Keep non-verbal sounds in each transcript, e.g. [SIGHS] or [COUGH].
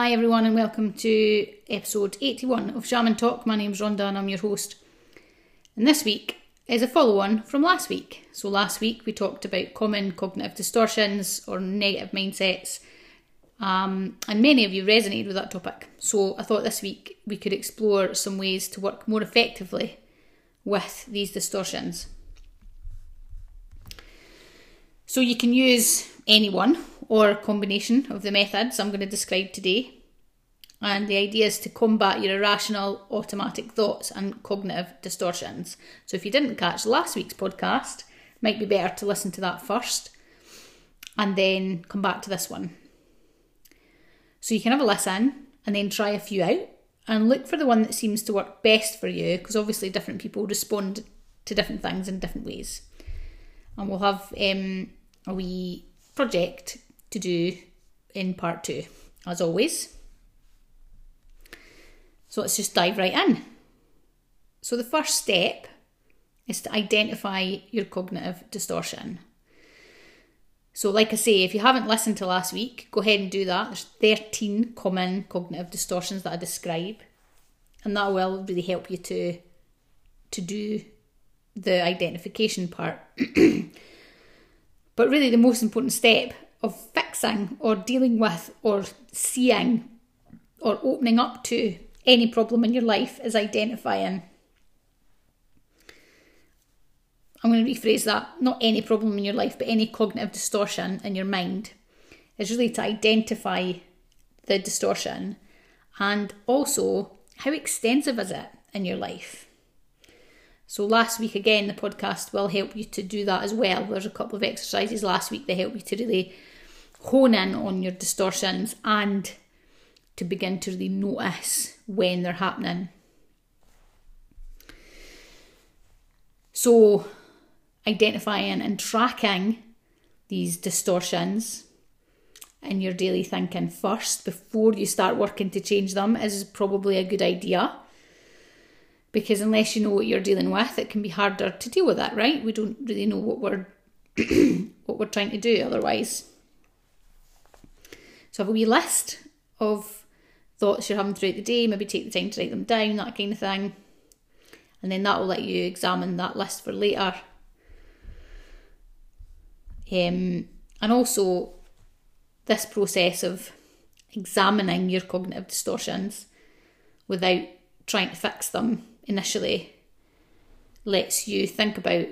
Hi, everyone, and welcome to episode 81 of Shaman Talk. My name's Rhonda, and I'm your host. And this week is a follow on from last week. So, last week we talked about common cognitive distortions or negative mindsets, um, and many of you resonated with that topic. So, I thought this week we could explore some ways to work more effectively with these distortions. So, you can use any one or combination of the methods I'm going to describe today. And the idea is to combat your irrational automatic thoughts and cognitive distortions. So if you didn't catch last week's podcast, might be better to listen to that first and then come back to this one. So you can have a listen and then try a few out and look for the one that seems to work best for you because obviously different people respond to different things in different ways. And we'll have um, a wee project to do in part two, as always. So let's just dive right in. So, the first step is to identify your cognitive distortion. So, like I say, if you haven't listened to last week, go ahead and do that. There's 13 common cognitive distortions that I describe, and that will really help you to, to do the identification part. [CLEARS THROAT] but really, the most important step of fixing or dealing with or seeing or opening up to any problem in your life is identifying. I'm going to rephrase that not any problem in your life, but any cognitive distortion in your mind is really to identify the distortion and also how extensive is it in your life. So, last week again, the podcast will help you to do that as well. There's a couple of exercises last week that help you to really hone in on your distortions and to begin to really notice when they're happening. So, identifying and tracking these distortions in your daily thinking first before you start working to change them is probably a good idea. Because unless you know what you're dealing with, it can be harder to deal with that, right? We don't really know what we're [CLEARS THROAT] what we're trying to do otherwise. So have a wee list of thoughts you're having throughout the day, maybe take the time to write them down, that kind of thing. And then that will let you examine that list for later. Um, and also, this process of examining your cognitive distortions without trying to fix them initially lets you think about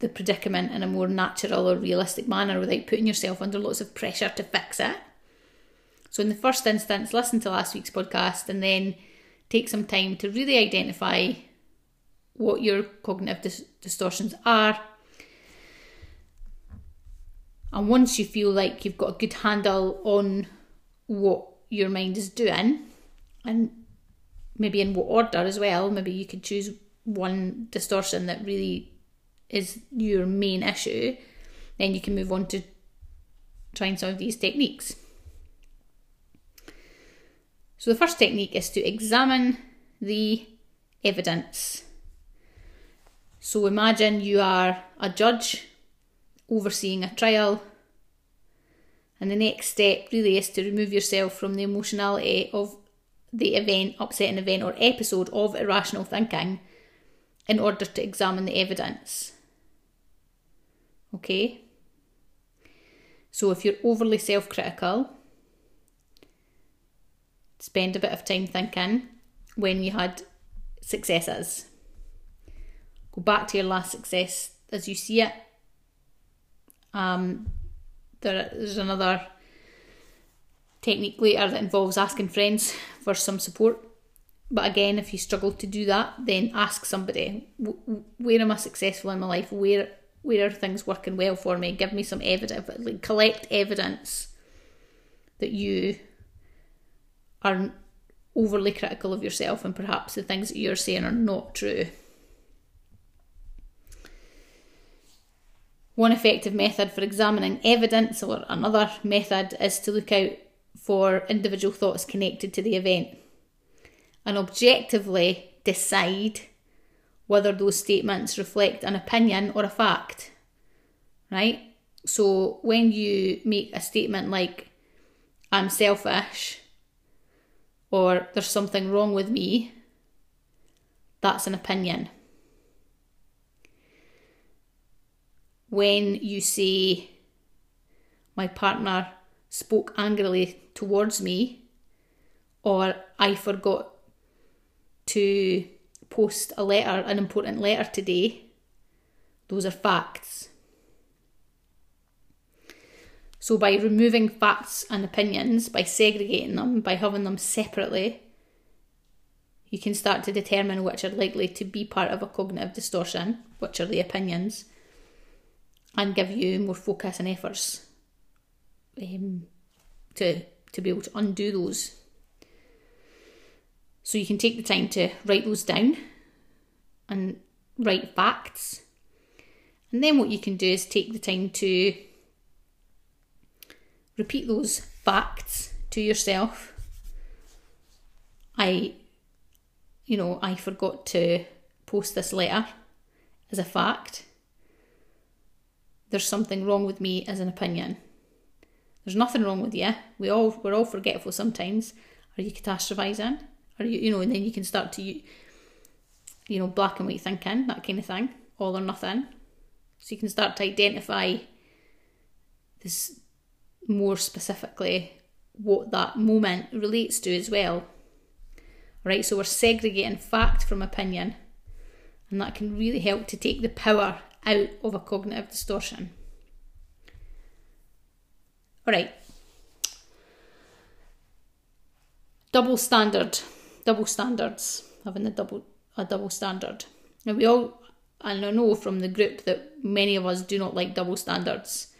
the predicament in a more natural or realistic manner without putting yourself under lots of pressure to fix it. So, in the first instance, listen to last week's podcast and then take some time to really identify what your cognitive dis- distortions are. And once you feel like you've got a good handle on what your mind is doing, and maybe in what order as well, maybe you could choose one distortion that really is your main issue, then you can move on to trying some of these techniques. So, the first technique is to examine the evidence. So, imagine you are a judge overseeing a trial, and the next step really is to remove yourself from the emotionality eh, of the event, upsetting event, or episode of irrational thinking in order to examine the evidence. Okay? So if you're overly self critical, spend a bit of time thinking when you had successes. Go back to your last success as you see it. Um, there, there's another technique later that involves asking friends for some support. But again, if you struggle to do that, then ask somebody where am I successful in my life? Where where are things working well for me? Give me some evidence, like collect evidence that you are overly critical of yourself and perhaps the things that you're saying are not true. One effective method for examining evidence, or another method, is to look out for individual thoughts connected to the event and objectively decide whether those statements reflect an opinion or a fact. Right? So when you make a statement like, I'm selfish or there's something wrong with me, that's an opinion. When you say, my partner spoke angrily towards me, or I forgot to post a letter, an important letter today, those are facts. So, by removing facts and opinions, by segregating them, by having them separately, you can start to determine which are likely to be part of a cognitive distortion, which are the opinions, and give you more focus and efforts um, to, to be able to undo those. So, you can take the time to write those down and write facts. And then, what you can do is take the time to repeat those facts to yourself. I, you know, I forgot to post this letter as a fact. There's something wrong with me as an opinion. There's nothing wrong with you. We all we're all forgetful sometimes. Are you catastrophizing? Are you you know? And then you can start to you know black and white thinking that kind of thing, all or nothing. So you can start to identify this more specifically what that moment relates to as well. Right, so we're segregating fact from opinion, and that can really help to take the power out of a cognitive distortion. All right, double standard, double standards, having a double a double standard. Now we all, and I know from the group that many of us do not like double standards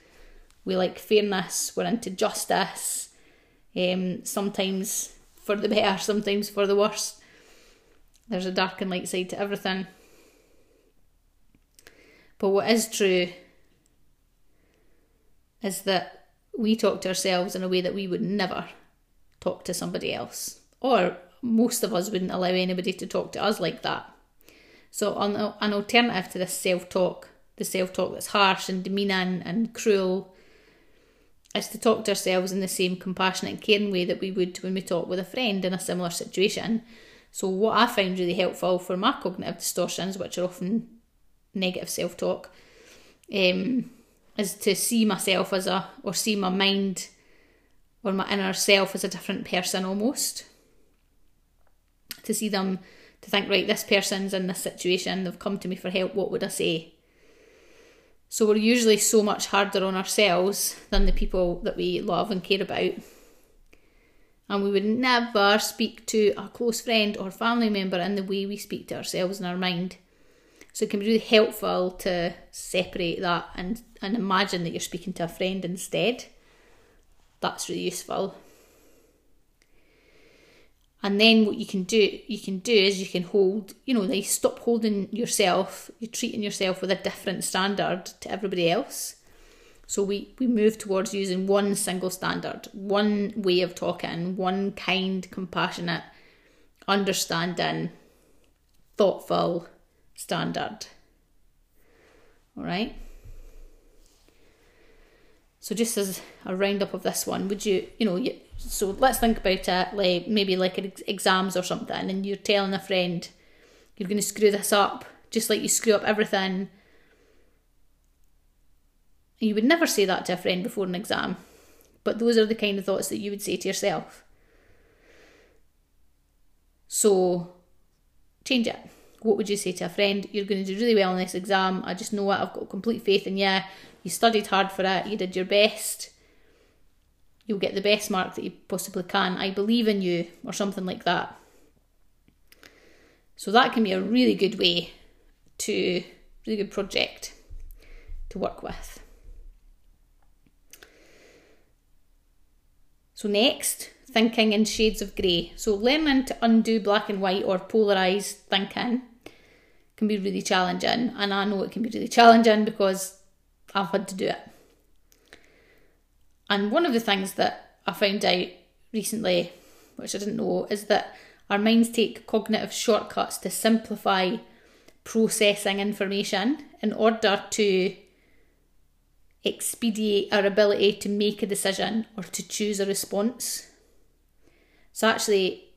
we like fairness, we're into justice, um, sometimes for the better, sometimes for the worse. There's a dark and light side to everything. But what is true is that we talk to ourselves in a way that we would never talk to somebody else. Or most of us wouldn't allow anybody to talk to us like that. So, an, alternative to this self talk, the self talk that's harsh and demeaning and cruel is to talk to ourselves in the same compassionate and caring way that we would when we talk with a friend in a similar situation. So, what I find really helpful for my cognitive distortions, which are often negative self talk, um, is to see myself as a, or see my mind or my inner self as a different person almost. To see them, to think, right, this person's in this situation, they've come to me for help, what would I say? So we're usually so much harder on ourselves than the people that we love and care about. And we would never speak to a close friend or family member in the way we speak to ourselves in our mind. So it can be really helpful to separate that and, and imagine that you're speaking to a friend instead. That's really useful. And then what you can do, you can do is you can hold, you know, stop holding yourself, you're treating yourself with a different standard to everybody else. So we, we move towards using one single standard, one way of talking, one kind, compassionate, understanding, thoughtful standard. All right. So just as a roundup of this one, would you, you know, you, so let's think about it like maybe like exams or something, and you're telling a friend you're going to screw this up, just like you screw up everything. You would never say that to a friend before an exam, but those are the kind of thoughts that you would say to yourself. So, change it. What would you say to a friend? You're going to do really well in this exam. I just know it. I've got complete faith in you. You studied hard for it. You did your best you'll get the best mark that you possibly can. I believe in you, or something like that. So that can be a really good way to, really good project to work with. So, next, thinking in shades of grey. So, learning to undo black and white or polarised thinking can be really challenging, and I know it can be really challenging because I've had to do it. And one of the things that I found out recently, which I didn't know, is that our minds take cognitive shortcuts to simplify processing information in order to expedite our ability to make a decision or to choose a response. So, actually,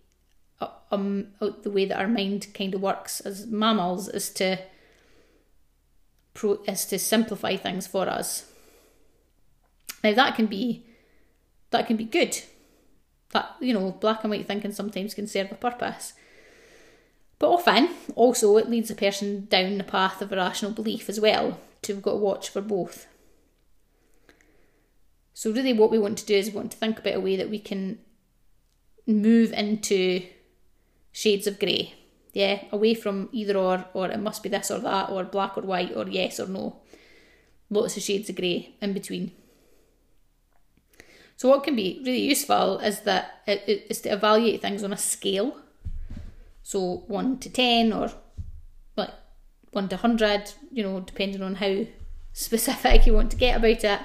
um, the way that our mind kind of works as mammals is to pro, is to simplify things for us. Now that can be that can be good. That you know, black and white thinking sometimes can serve a purpose. But often, also, it leads a person down the path of irrational belief as well. So we've got to watch for both. So really, what we want to do is we want to think about a way that we can move into shades of grey. Yeah, away from either or, or it must be this or that, or black or white, or yes or no. Lots of shades of grey in between. So, what can be really useful is that it, it is to evaluate things on a scale. So, 1 to 10, or like 1 to 100, you know, depending on how specific [LAUGHS] you want to get about it.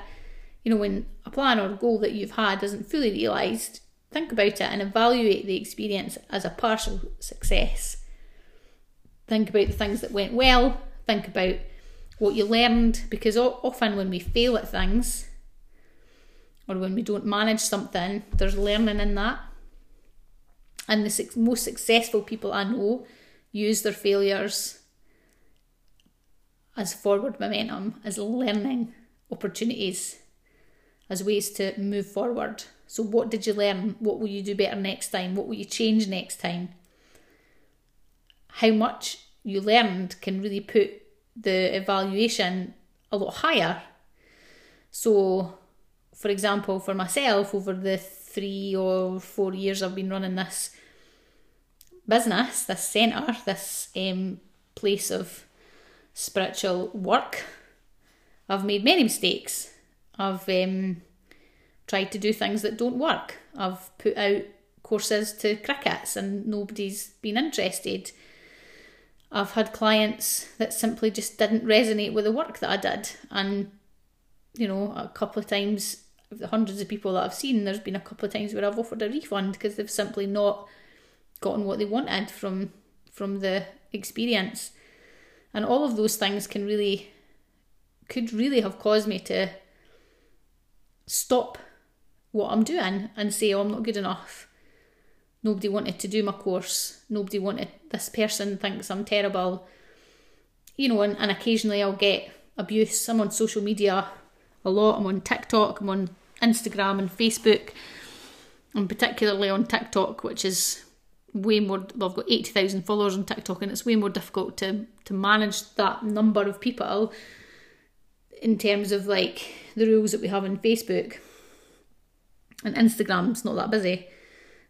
You know, when a plan or goal that you've had isn't fully realised, think about it and evaluate the experience as a partial success. Think about the things that went well, think about what you learned, because often when we fail at things or when we don't manage something, there's learning in that. And the most successful people I know use their failures as forward momentum, as learning opportunities, as ways to move forward. So, what did you learn? What will you do better next time? What will you change next time? How much you learned can really put the evaluation a lot higher. So, for example, for myself, over the three or four years I've been running this business, this centre, this um, place of spiritual work, I've made many mistakes. I've um, tried to do things that don't work. I've put out courses to crickets and nobody's been interested. I've had clients that simply just didn't resonate with the work that I did. And, you know, a couple of times, the hundreds of people that I've seen, there's been a couple of times where I've offered a refund because they've simply not gotten what they wanted from from the experience. And all of those things can really could really have caused me to stop what I'm doing and say, oh, I'm not good enough. Nobody wanted to do my course. Nobody wanted, this person thinks I'm terrible. You know, and, and occasionally I'll get abuse. I'm on social media a lot. I'm on TikTok, I'm on Instagram and Facebook, and particularly on TikTok, which is way more. Well, I've got 80,000 followers on TikTok, and it's way more difficult to, to manage that number of people in terms of like the rules that we have on Facebook and Instagram's not that busy.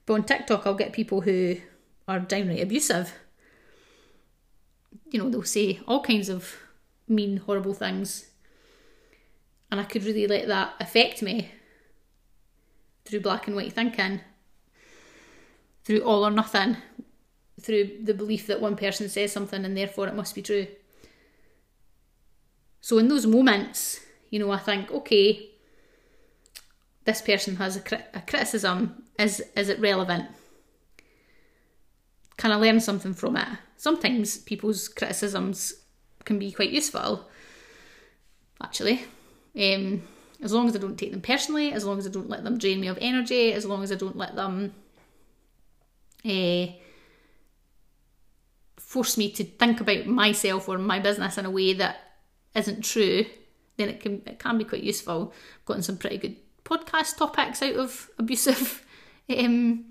But on TikTok, I'll get people who are downright abusive. You know, they'll say all kinds of mean, horrible things. And I could really let that affect me through black and white thinking, through all or nothing, through the belief that one person says something and therefore it must be true. So in those moments, you know, I think, okay, this person has a, crit- a criticism, is is it relevant? Can I learn something from it? Sometimes people's criticisms can be quite useful, actually. Um, as long as I don't take them personally, as long as I don't let them drain me of energy, as long as I don't let them uh, force me to think about myself or my business in a way that isn't true, then it can it can be quite useful. I've gotten some pretty good podcast topics out of abusive um,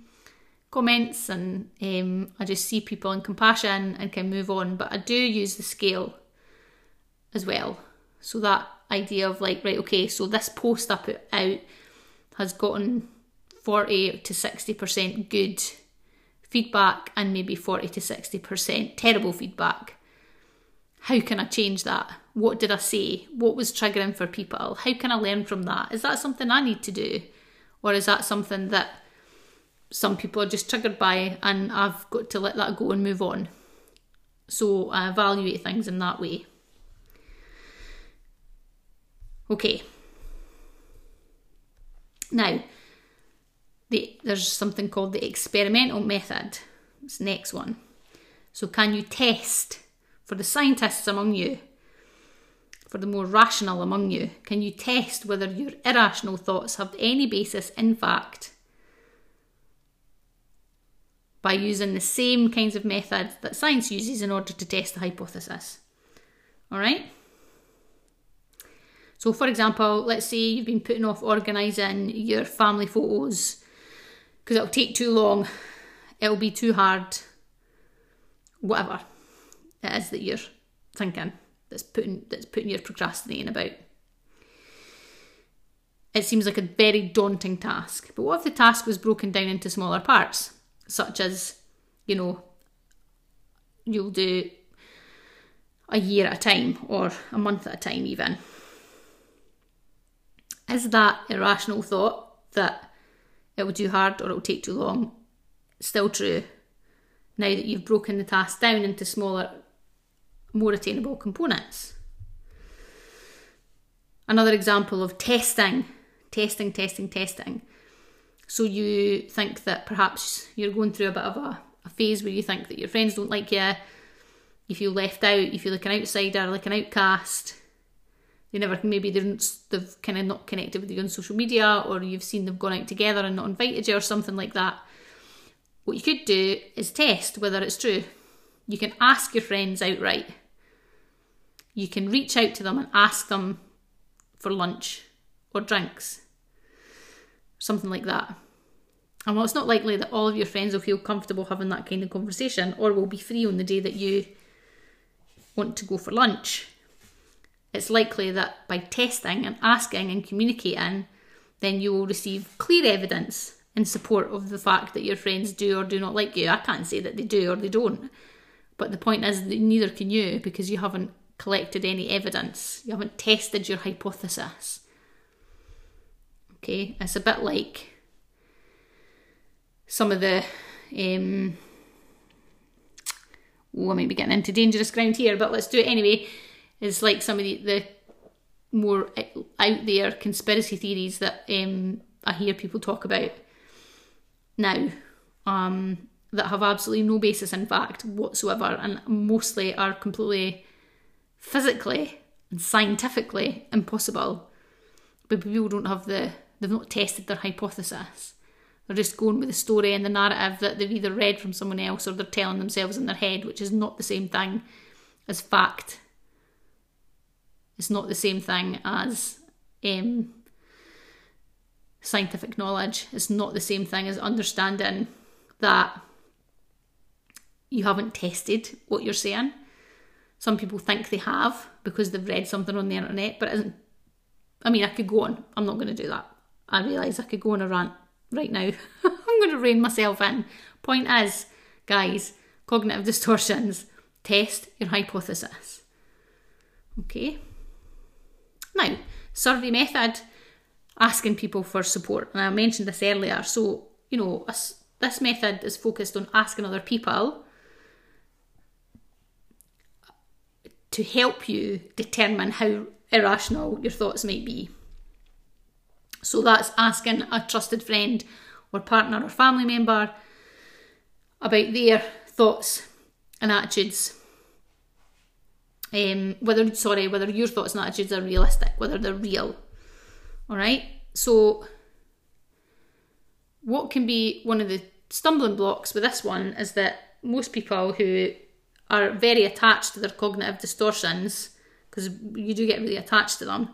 comments, and um, I just see people in compassion and can move on. But I do use the scale as well. So that idea of like, right, okay, so this post I put out has gotten 40 to 60% good feedback and maybe 40 to 60% terrible feedback. How can I change that? What did I say? What was triggering for people? How can I learn from that? Is that something I need to do? Or is that something that some people are just triggered by and I've got to let that go and move on? So I evaluate things in that way. Okay. Now, the, there's something called the experimental method. It's next one. So, can you test for the scientists among you for the more rational among you, can you test whether your irrational thoughts have any basis in fact by using the same kinds of methods that science uses in order to test the hypothesis? All right? So, for example, let's say you've been putting off organising your family photos because it'll take too long, it'll be too hard, whatever it is that you're thinking that's putting that's putting your procrastinating about. It seems like a very daunting task. But what if the task was broken down into smaller parts, such as, you know, you'll do a year at a time or a month at a time, even? Is that irrational thought that it will do hard or it will take too long still true now that you've broken the task down into smaller more attainable components. Another example of testing, testing, testing, testing. So you think that perhaps you're going through a bit of a, a phase where you think that your friends don't like you, you feel left out, you feel like an outsider, like an outcast. They never maybe they've kind of not connected with you on social media, or you've seen them gone out together and not invited you, or something like that. What you could do is test whether it's true. You can ask your friends outright you can reach out to them and ask them for lunch or drinks, something like that. And while it's not likely that all of your friends will feel comfortable having that kind of conversation or will be free on the day that you want to go for lunch, it's likely that by testing and asking and communicating, then you will receive clear evidence in support of the fact that your friends do or do not like you. I can't say that they do or they don't. But the point is that neither can you because you haven't collected any evidence, you haven't tested your hypothesis. Okay, it's a bit like some of the. Um, oh, I might be getting into dangerous ground here, but let's do it anyway. It's like some of the, the more out there conspiracy theories that um, I hear people talk about now um, that have absolutely no basis in fact whatsoever and mostly are completely physically and scientifically impossible. But people don't have the, they've not tested their hypothesis. They're just going with the story and the narrative that they've either read from someone else or they're telling themselves in their head, which is not the same thing as fact. It's not the same thing as um, scientific knowledge. It's not the same thing as understanding that you haven't tested what you're saying. Some people think they have because they've read something on the internet, but it isn't. I mean, I could go on. I'm not going to do that. I realise I could go on a rant right now. [LAUGHS] I'm going to rein myself in. Point is, guys, cognitive distortions, test your hypothesis. Okay? Now, survey method, asking people for support. And I mentioned this earlier. So, you know, this method is focused on asking other people to help you determine how irrational your thoughts might be. So that's asking a trusted friend or partner or family member about their thoughts and attitudes. Um, whether sorry, whether your thoughts and attitudes are realistic, whether they're real. All right. So, what can be one of the stumbling blocks with this one is that most people who are very attached to their cognitive distortions, because you do get really attached to them,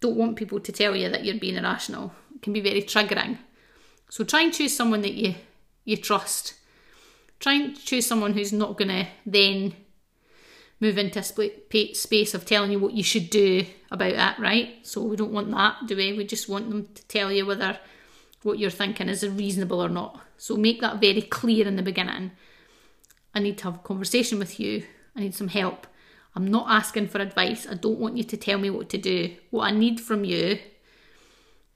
don't want people to tell you that you're being irrational. It can be very triggering. So try and choose someone that you you trust. Try and choose someone who's not going to then move into a space of telling you what you should do about it, right? So we don't want that, do we? We just want them to tell you whether what you're thinking is reasonable or not. So make that very clear in the beginning. I need to have a conversation with you. I need some help. I'm not asking for advice. I don't want you to tell me what to do. What I need from you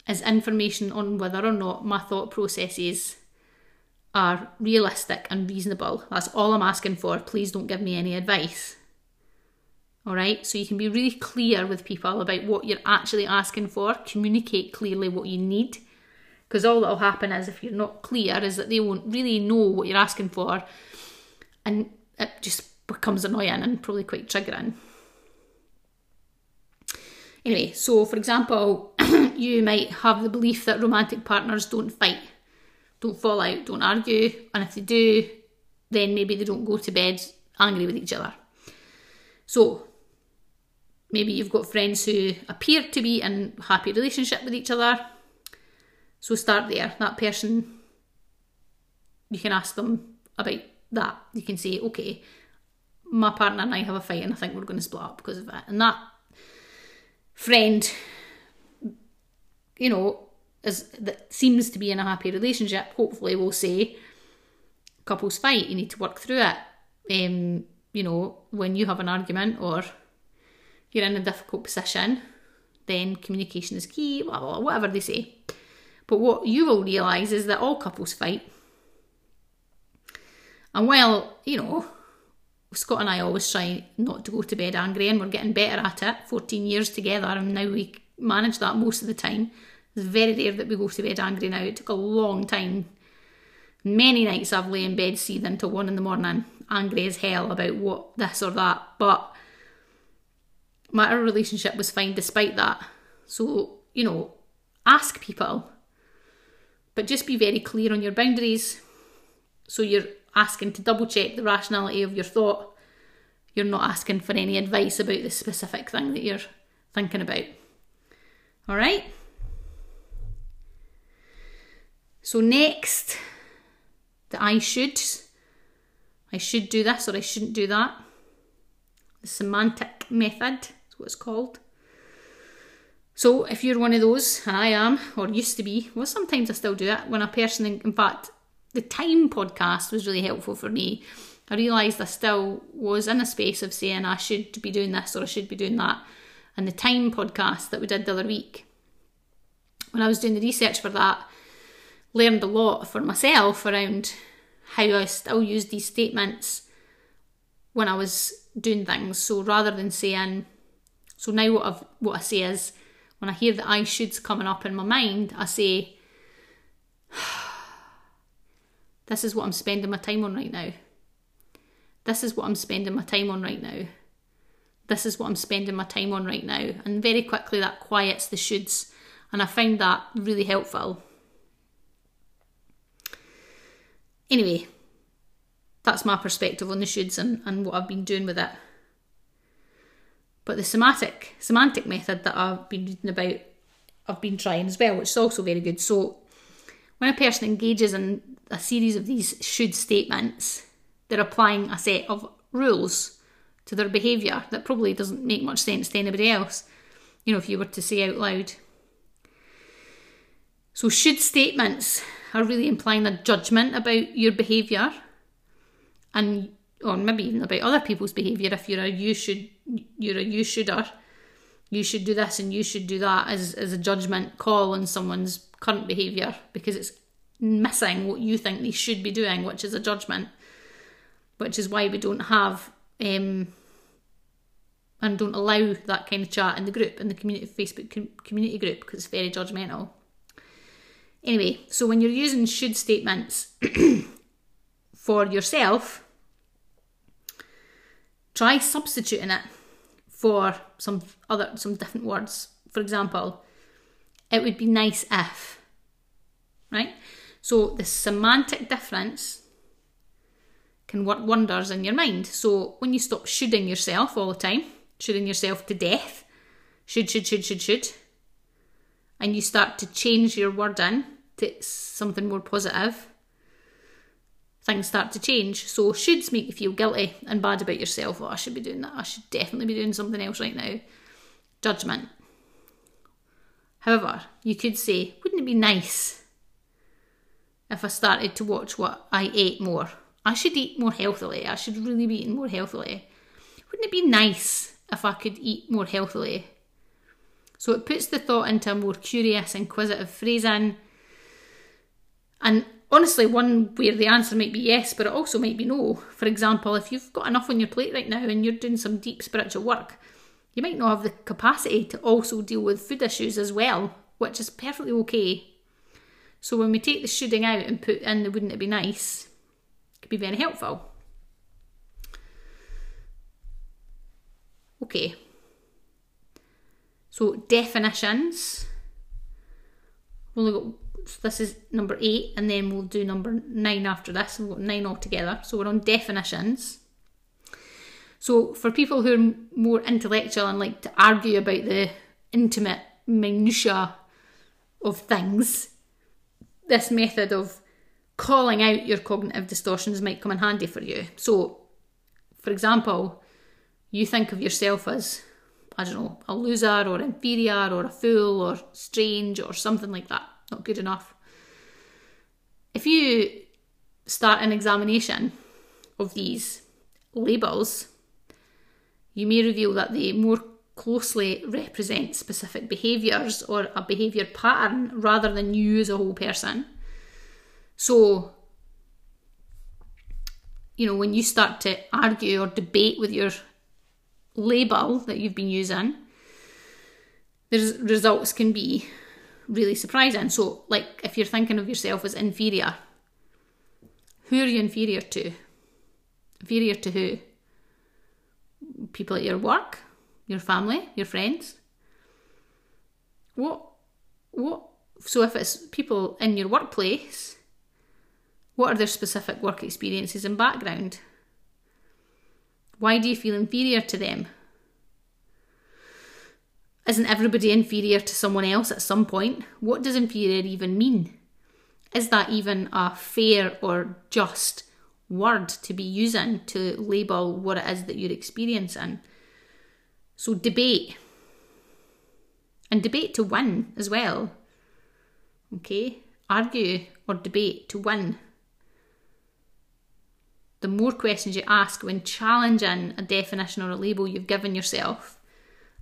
is information on whether or not my thought processes are realistic and reasonable. That's all I'm asking for. Please don't give me any advice. All right, so you can be really clear with people about what you're actually asking for, communicate clearly what you need. Because all that'll happen is if you're not clear, is that they won't really know what you're asking for and it just becomes annoying and probably quite triggering. Anyway, so for example, [CLEARS THROAT] you might have the belief that romantic partners don't fight, don't fall out, don't argue, and if they do, then maybe they don't go to bed angry with each other. So, maybe you've got friends who appear to be in a happy relationship with each other. So start there. That person, you can ask them about that. You can say, okay, my partner and I have a fight and I think we're going to split up because of it. And that friend, you know, is that seems to be in a happy relationship, hopefully will say, couples fight, you need to work through it. Um, you know, when you have an argument or you're in a difficult position, then communication is key, blah, blah, blah, whatever they say. But what you will realise is that all couples fight. And while, you know, Scott and I always try not to go to bed angry, and we're getting better at it. 14 years together, and now we manage that most of the time. It's very rare that we go to bed angry now. It took a long time. Many nights I've lay in bed seething till one in the morning, angry as hell about what this or that. But my relationship was fine despite that. So, you know, ask people, but just be very clear on your boundaries. So you're asking to double check the rationality of your thought. You're not asking for any advice about the specific thing that you're thinking about. All right? So, next, the I should. I should do this or I shouldn't do that. The semantic method is what it's called. So, if you're one of those, and I am, or used to be, well, sometimes I still do it, when a person, in fact, the Time podcast was really helpful for me. I realised I still was in a space of saying I should be doing this or I should be doing that. And the Time podcast that we did the other week, when I was doing the research for that, learned a lot for myself around how I still use these statements when I was doing things. So rather than saying, so now what I've, what I say is, when I hear the I shoulds coming up in my mind, I say, [SIGHS] this is what I'm spending my time on right now. This is what I'm spending my time on right now. This is what I'm spending my time on right now. And very quickly that quiets the shoulds. And I find that really helpful. Anyway, that's my perspective on the shoulds and, and what I've been doing with it. But the semantic semantic method that I've been reading about, I've been trying as well, which is also very good. So when a person engages in a series of these should statements, they're applying a set of rules to their behaviour that probably doesn't make much sense to anybody else, you know, if you were to say out loud. So, should statements are really implying a judgment about your behaviour and or maybe even about other people's behaviour if you're a you should you're a you shoulder you should do this and you should do that as, as a judgment call on someone's current behaviour because it's missing what you think they should be doing, which is a judgment, which is why we don't have um, and don't allow that kind of chat in the group, in the community Facebook com- community group, because it's very judgmental. Anyway, so when you're using should statements [CLEARS THROAT] for yourself, try substituting it for some other some different words. For example, it would be nice if, right? So the semantic difference can work wonders in your mind. So when you stop shoulding yourself all the time, shoulding yourself to death, should, should, should, should, should, and you start to change your word in to something more positive, things start to change. So shoulds make you feel guilty and bad about yourself. Oh, I should be doing that. I should definitely be doing something else right now. Judgment. However, you could say, wouldn't it be nice if I started to watch what I ate more? I should eat more healthily. I should really be eating more healthily. Wouldn't it be nice if I could eat more healthily? So it puts the thought into a more curious, inquisitive phrasing. And honestly, one where the answer might be yes, but it also might be no. For example, if you've got enough on your plate right now and you're doing some deep spiritual work, you might not have the capacity to also deal with food issues as well, which is perfectly okay. So when we take the shoulding out and put in the wouldn't it be nice, it could be very helpful. Okay. So definitions. We've only got so this is number eight, and then we'll do number nine after this. We've got nine altogether. So we're on definitions. So for people who are more intellectual and like to argue about the intimate minutiae of things, this method of calling out your cognitive distortions might come in handy for you. So, for example, you think of yourself as, I don't know, a loser or inferior or a fool or strange or something like that, not good enough. If you start an examination of these labels, you may reveal that the more closely represent specific behaviours or a behaviour pattern rather than you as a whole person. So, you know, when you start to argue or debate with your label that you've been using, the results can be really surprising. So, like, if you're thinking of yourself as inferior, who are you inferior to? Inferior to who? People at your work, your family, your friends. What? What? So, if it's people in your workplace, what are their specific work experiences and background? Why do you feel inferior to them? Isn't everybody inferior to someone else at some point? What does inferior even mean? Is that even a fair or just word to be using to label what it is that you're experiencing? So, debate. And debate to win as well. Okay? Argue or debate to win. The more questions you ask when challenging a definition or a label you've given yourself,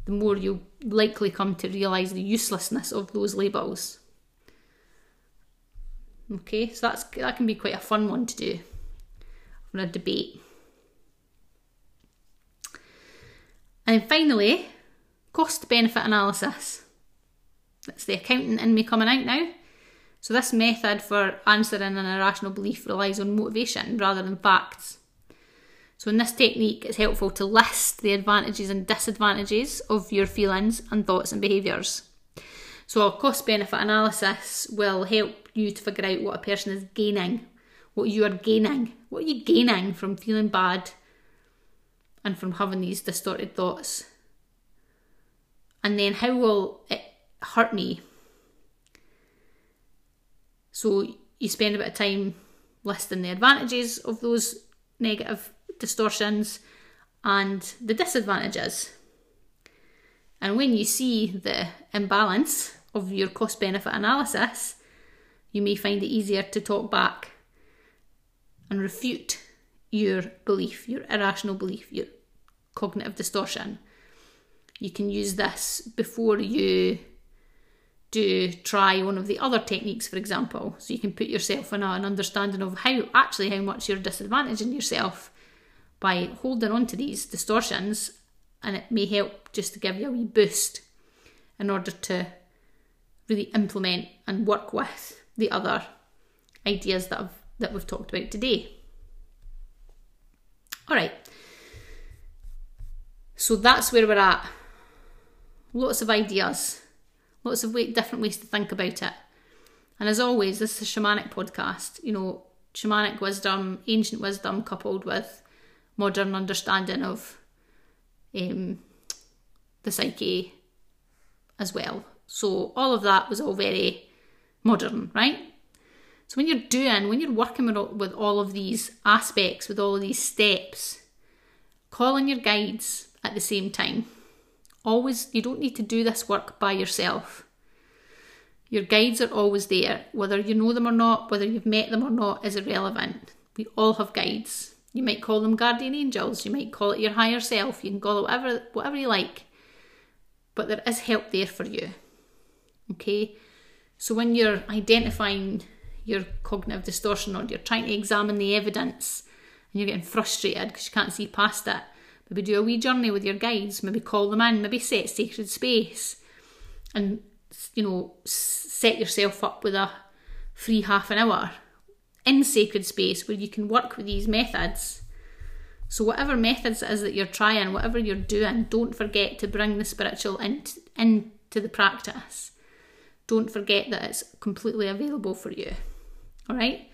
the more you'll likely come to realise the uselessness of those labels. Okay, so that's that can be quite a fun one to do for a debate. And then finally, cost benefit analysis. That's the accountant in me coming out now. So, this method for answering an irrational belief relies on motivation rather than facts. So, in this technique, it's helpful to list the advantages and disadvantages of your feelings and thoughts and behaviours. So, a cost benefit analysis will help you to figure out what a person is gaining, what you are gaining. What are you gaining from feeling bad and from having these distorted thoughts? And then, how will it hurt me? So, you spend a bit of time listing the advantages of those negative distortions, and the disadvantages. And when you see the imbalance of your cost benefit analysis, you may find it easier to talk back and refute your belief, your irrational belief, your cognitive distortion. You can use this before you do try one of the other techniques, for example. So you can put yourself in an understanding of how actually how much you're disadvantaging yourself by holding on to these distortions, and it may help just to give you a wee boost in order to really implement and work with the other ideas that I've, that we've talked about today. All right. So that's where we're at. Lots of ideas, lots of way, different ways to think about it. And as always, this is a shamanic podcast. You know, shamanic wisdom, ancient wisdom coupled with modern understanding of um, the psyche as well. So all of that was all very modern, right? So when you're doing, when you're working with all, with all of these aspects, with all of these steps, call in your guides at the same time. Always, you don't need to do this work by yourself. Your guides are always there. Whether you know them or not, whether you've met them or not, is irrelevant. We all have guides. You might call them guardian angels, you might call it your higher self, you can call it whatever whatever you like. But there is help there for you. Okay? So when you're identifying your cognitive distortion or you're trying to examine the evidence and you're getting frustrated because you can't see past it, maybe do a wee journey with your guides, maybe call them in, maybe set sacred space and you know set yourself up with a free half an hour in sacred space where you can work with these methods So, whatever methods it is that you're trying, whatever you're doing, don't forget to bring the spiritual in, into the practice. Don't forget that it's completely available for you. All right?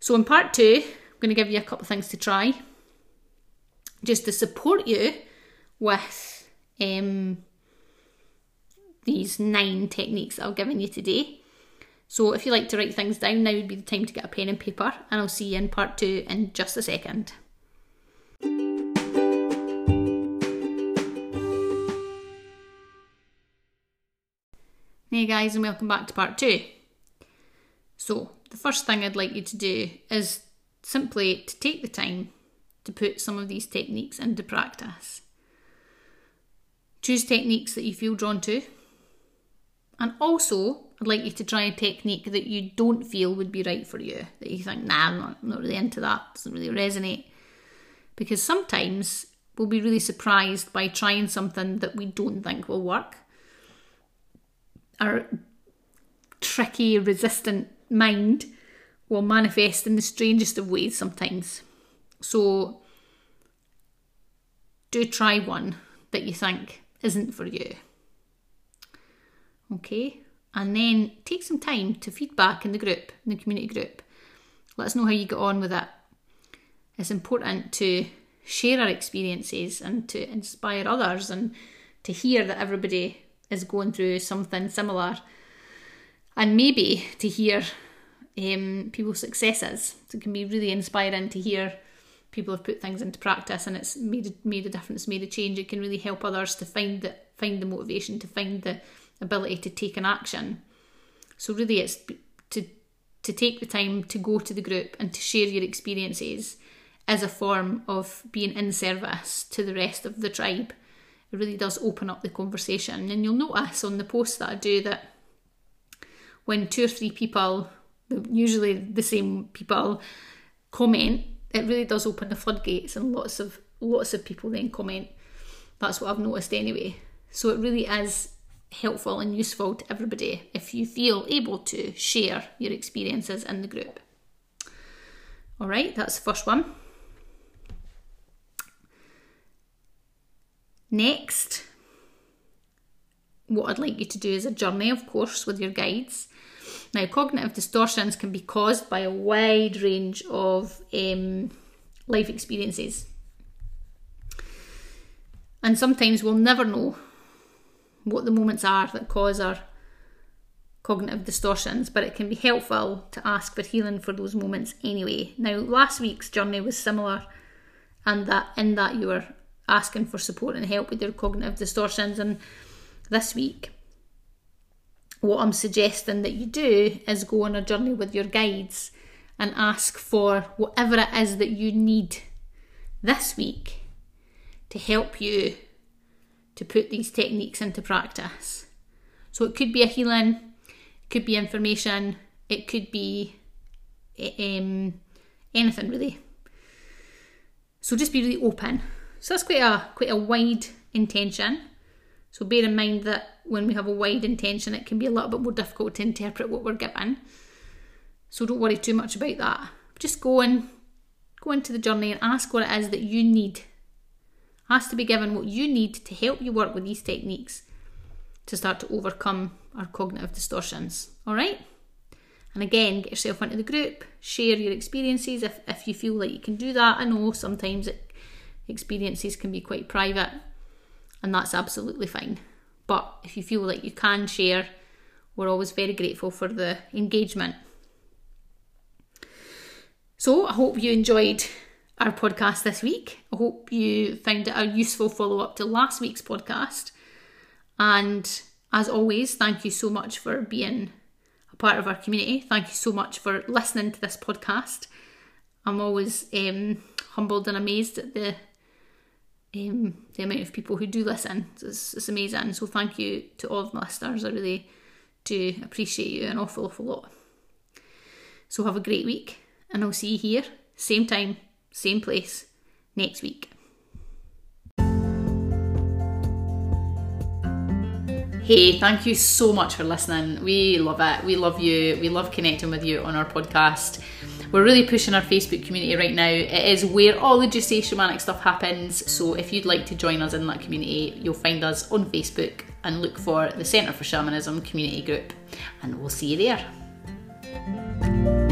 So, in part two, I'm going to give you a couple of things to try just to support you with um, these nine techniques that I've given you today. So, if you like to write things down, now would be the time to get a pen and paper, and I'll see you in part two in just a second. Hey guys, and welcome back to part two. So, the first thing I'd like you to do is simply to take the time to put some of these techniques into practice. Choose techniques that you feel drawn to, and also I'd like you to try a technique that you don't feel would be right for you, that you think, nah, I'm not, I'm not really into that, doesn't really resonate. Because sometimes we'll be really surprised by trying something that we don't think will work our tricky, resistant mind will manifest in the strangest of ways sometimes. So, do try one that you think isn't for you. Okay, and then take some time to feedback in the group, in the community group. Let us know how you get on with it. It's important to share our experiences and to inspire others and to hear that everybody is going through something similar, and maybe to hear um, people's successes. So it can be really inspiring to hear people have put things into practice and it's made made a difference, made a change. It can really help others to find the find the motivation, to find the ability to take an action. So really, it's to to take the time to go to the group and to share your experiences as a form of being in service to the rest of the tribe it really does open up the conversation. And you'll notice on the posts that I do that when two or three people, usually the same people, comment, it really does open the floodgates and lots of lots of people then comment. That's what I've noticed anyway. So it really is helpful and useful to everybody if you feel able to share your experiences in the group. All right, that's the first one. Next, what I'd like you to do is a journey, of course, with your guides. Now, cognitive distortions can be caused by a wide range of um, life experiences. And sometimes we'll never know what the moments are that cause our cognitive distortions, but it can be helpful to ask for healing for those moments anyway. Now, last week's journey was similar, and that in that you were asking for support and help with your cognitive distortions. And this week, what I'm suggesting that you do is go on a journey with your guides and ask for whatever it is that you need this week to help you to put these techniques into practice. So it could be a healing, it could be information, it could be um, anything really. So just be really open so that's quite a quite a wide intention. So bear in mind that when we have a wide intention, it can be a little bit more difficult to interpret what we're given. So don't worry too much about that. Just go and go into the journey and ask what it is that you need. Ask to be given what you need to help you work with these techniques to start to overcome our cognitive distortions. All right? And again, get yourself into the group, share your experiences if, if you feel like you can do that. I know sometimes it experiences can be quite private, and that's absolutely fine. But if you feel like you can share, we're always very grateful for the engagement. So I hope you enjoyed our podcast this week. I hope you found it a useful follow up to last week's podcast. And as always, thank you so much for being a part of our community. Thank you so much for listening to this podcast. I'm always um, humbled and amazed at the um, the amount of people who do listen. It's, it's amazing. So thank you to all of my listeners. I really do appreciate you an awful, awful lot. So have a great week, and I'll see you here, same time, same place, next week. Hey, thank you so much for listening. We love it. We love you. We love connecting with you on our podcast. We're really pushing our Facebook community right now. It is where all the Juicy Shamanic stuff happens. So if you'd like to join us in that community, you'll find us on Facebook and look for the Centre for Shamanism community group. And we'll see you there.